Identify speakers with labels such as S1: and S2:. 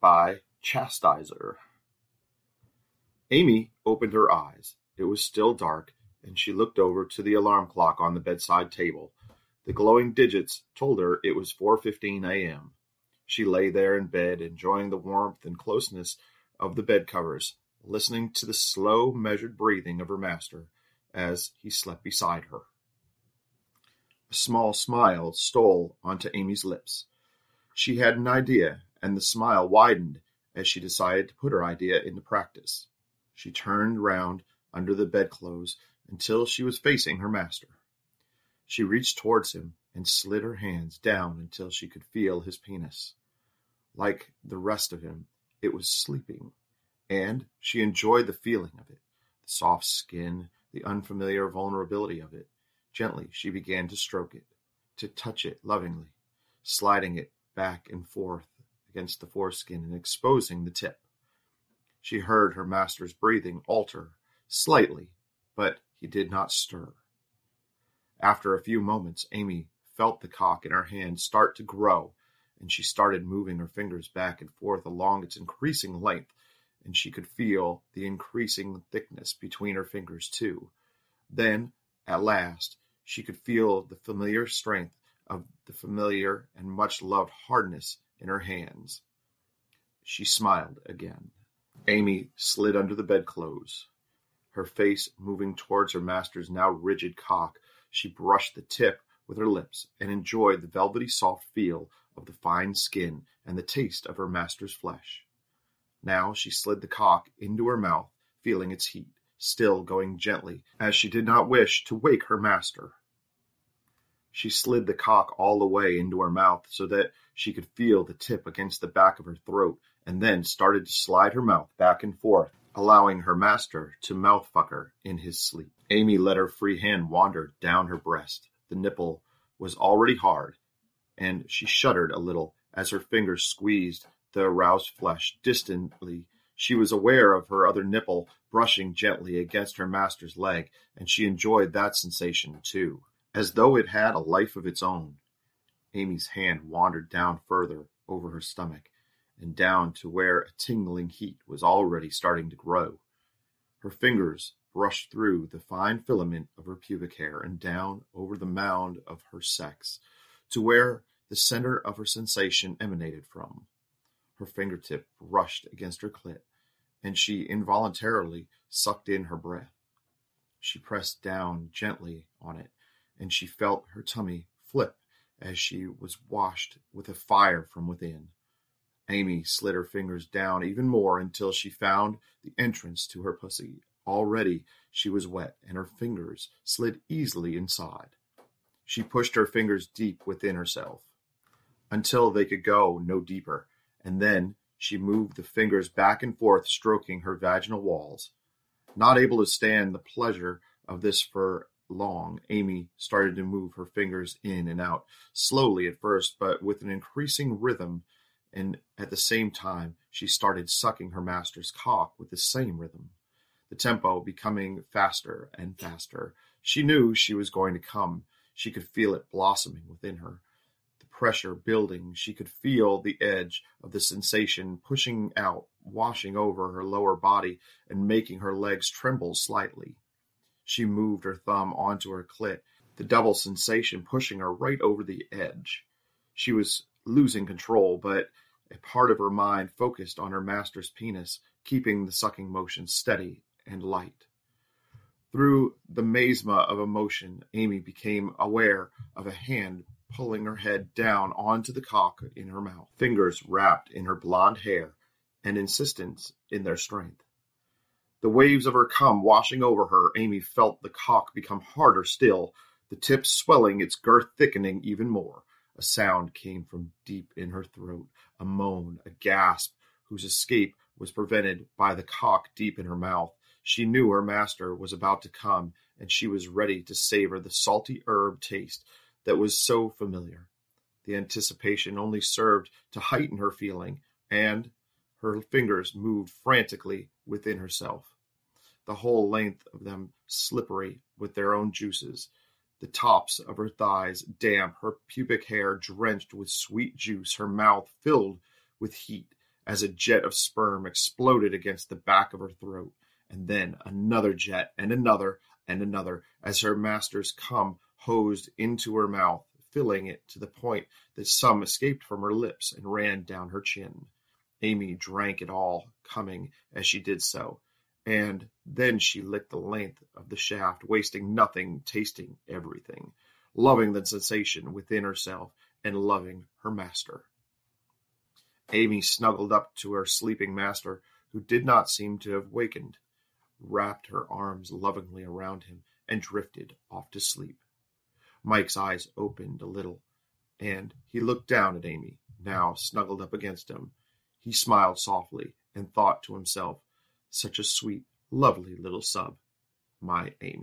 S1: by Chastiser. Amy opened her eyes. It was still dark, and she looked over to the alarm clock on the bedside table. The glowing digits told her it was 4:15 a.m. She lay there in bed, enjoying the warmth and closeness of the bed covers, listening to the slow, measured breathing of her master as he slept beside her. A small smile stole onto Amy's lips. She had an idea, and the smile widened as she decided to put her idea into practice. She turned round under the bedclothes until she was facing her master. She reached towards him and slid her hands down until she could feel his penis. Like the rest of him, it was sleeping, and she enjoyed the feeling of it, the soft skin, the unfamiliar vulnerability of it. Gently she began to stroke it, to touch it lovingly, sliding it back and forth against the foreskin and exposing the tip. She heard her master's breathing alter slightly, but he did not stir. After a few moments, Amy felt the cock in her hand start to grow, and she started moving her fingers back and forth along its increasing length, and she could feel the increasing thickness between her fingers, too. Then, at last, she could feel the familiar strength of the familiar and much loved hardness in her hands. She smiled again. Amy slid under the bedclothes. Her face moving towards her master's now rigid cock, she brushed the tip with her lips and enjoyed the velvety soft feel of the fine skin and the taste of her master's flesh. Now she slid the cock into her mouth, feeling its heat, still going gently, as she did not wish to wake her master. She slid the cock all the way into her mouth so that she could feel the tip against the back of her throat, and then started to slide her mouth back and forth, allowing her master to mouth fuck her in his sleep. Amy let her free hand wander down her breast. The nipple was already hard, and she shuddered a little as her fingers squeezed the aroused flesh. Distantly, she was aware of her other nipple brushing gently against her master's leg, and she enjoyed that sensation too as though it had a life of its own. Amy's hand wandered down further over her stomach and down to where a tingling heat was already starting to grow. Her fingers brushed through the fine filament of her pubic hair and down over the mound of her sex to where the center of her sensation emanated from. Her fingertip brushed against her clit, and she involuntarily sucked in her breath. She pressed down gently on it and she felt her tummy flip as she was washed with a fire from within. Amy slid her fingers down even more until she found the entrance to her pussy. Already she was wet, and her fingers slid easily inside. She pushed her fingers deep within herself until they could go no deeper, and then she moved the fingers back and forth, stroking her vaginal walls. Not able to stand the pleasure of this for long, Amy started to move her fingers in and out, slowly at first, but with an increasing rhythm, and at the same time she started sucking her master's cock with the same rhythm, the tempo becoming faster and faster. She knew she was going to come. She could feel it blossoming within her. The pressure building. She could feel the edge of the sensation pushing out, washing over her lower body, and making her legs tremble slightly. She moved her thumb onto her clit, the double sensation pushing her right over the edge. She was losing control, but a part of her mind focused on her master's penis, keeping the sucking motion steady and light. Through the mazma of emotion, Amy became aware of a hand pulling her head down onto the cock in her mouth, fingers wrapped in her blonde hair, and insistence in their strength. The waves of her cum washing over her, Amy felt the cock become harder still, the tip swelling, its girth thickening even more. A sound came from deep in her throat, a moan, a gasp, whose escape was prevented by the cock deep in her mouth. She knew her master was about to come, and she was ready to savor the salty herb taste that was so familiar. The anticipation only served to heighten her feeling, and her fingers moved frantically within herself the whole length of them slippery with their own juices, the tops of her thighs damp, her pubic hair drenched with sweet juice, her mouth filled with heat as a jet of sperm exploded against the back of her throat, and then another jet, and another, and another, as her master's cum hosed into her mouth, filling it to the point that some escaped from her lips and ran down her chin. Amy drank it all, coming as she did so, and then she licked the length of the shaft, wasting nothing, tasting everything, loving the sensation within herself, and loving her master. Amy snuggled up to her sleeping master, who did not seem to have wakened, wrapped her arms lovingly around him, and drifted off to sleep. Mike's eyes opened a little, and he looked down at Amy, now snuggled up against him. He smiled softly and thought to himself, such a sweet, lovely little sub, my Amy.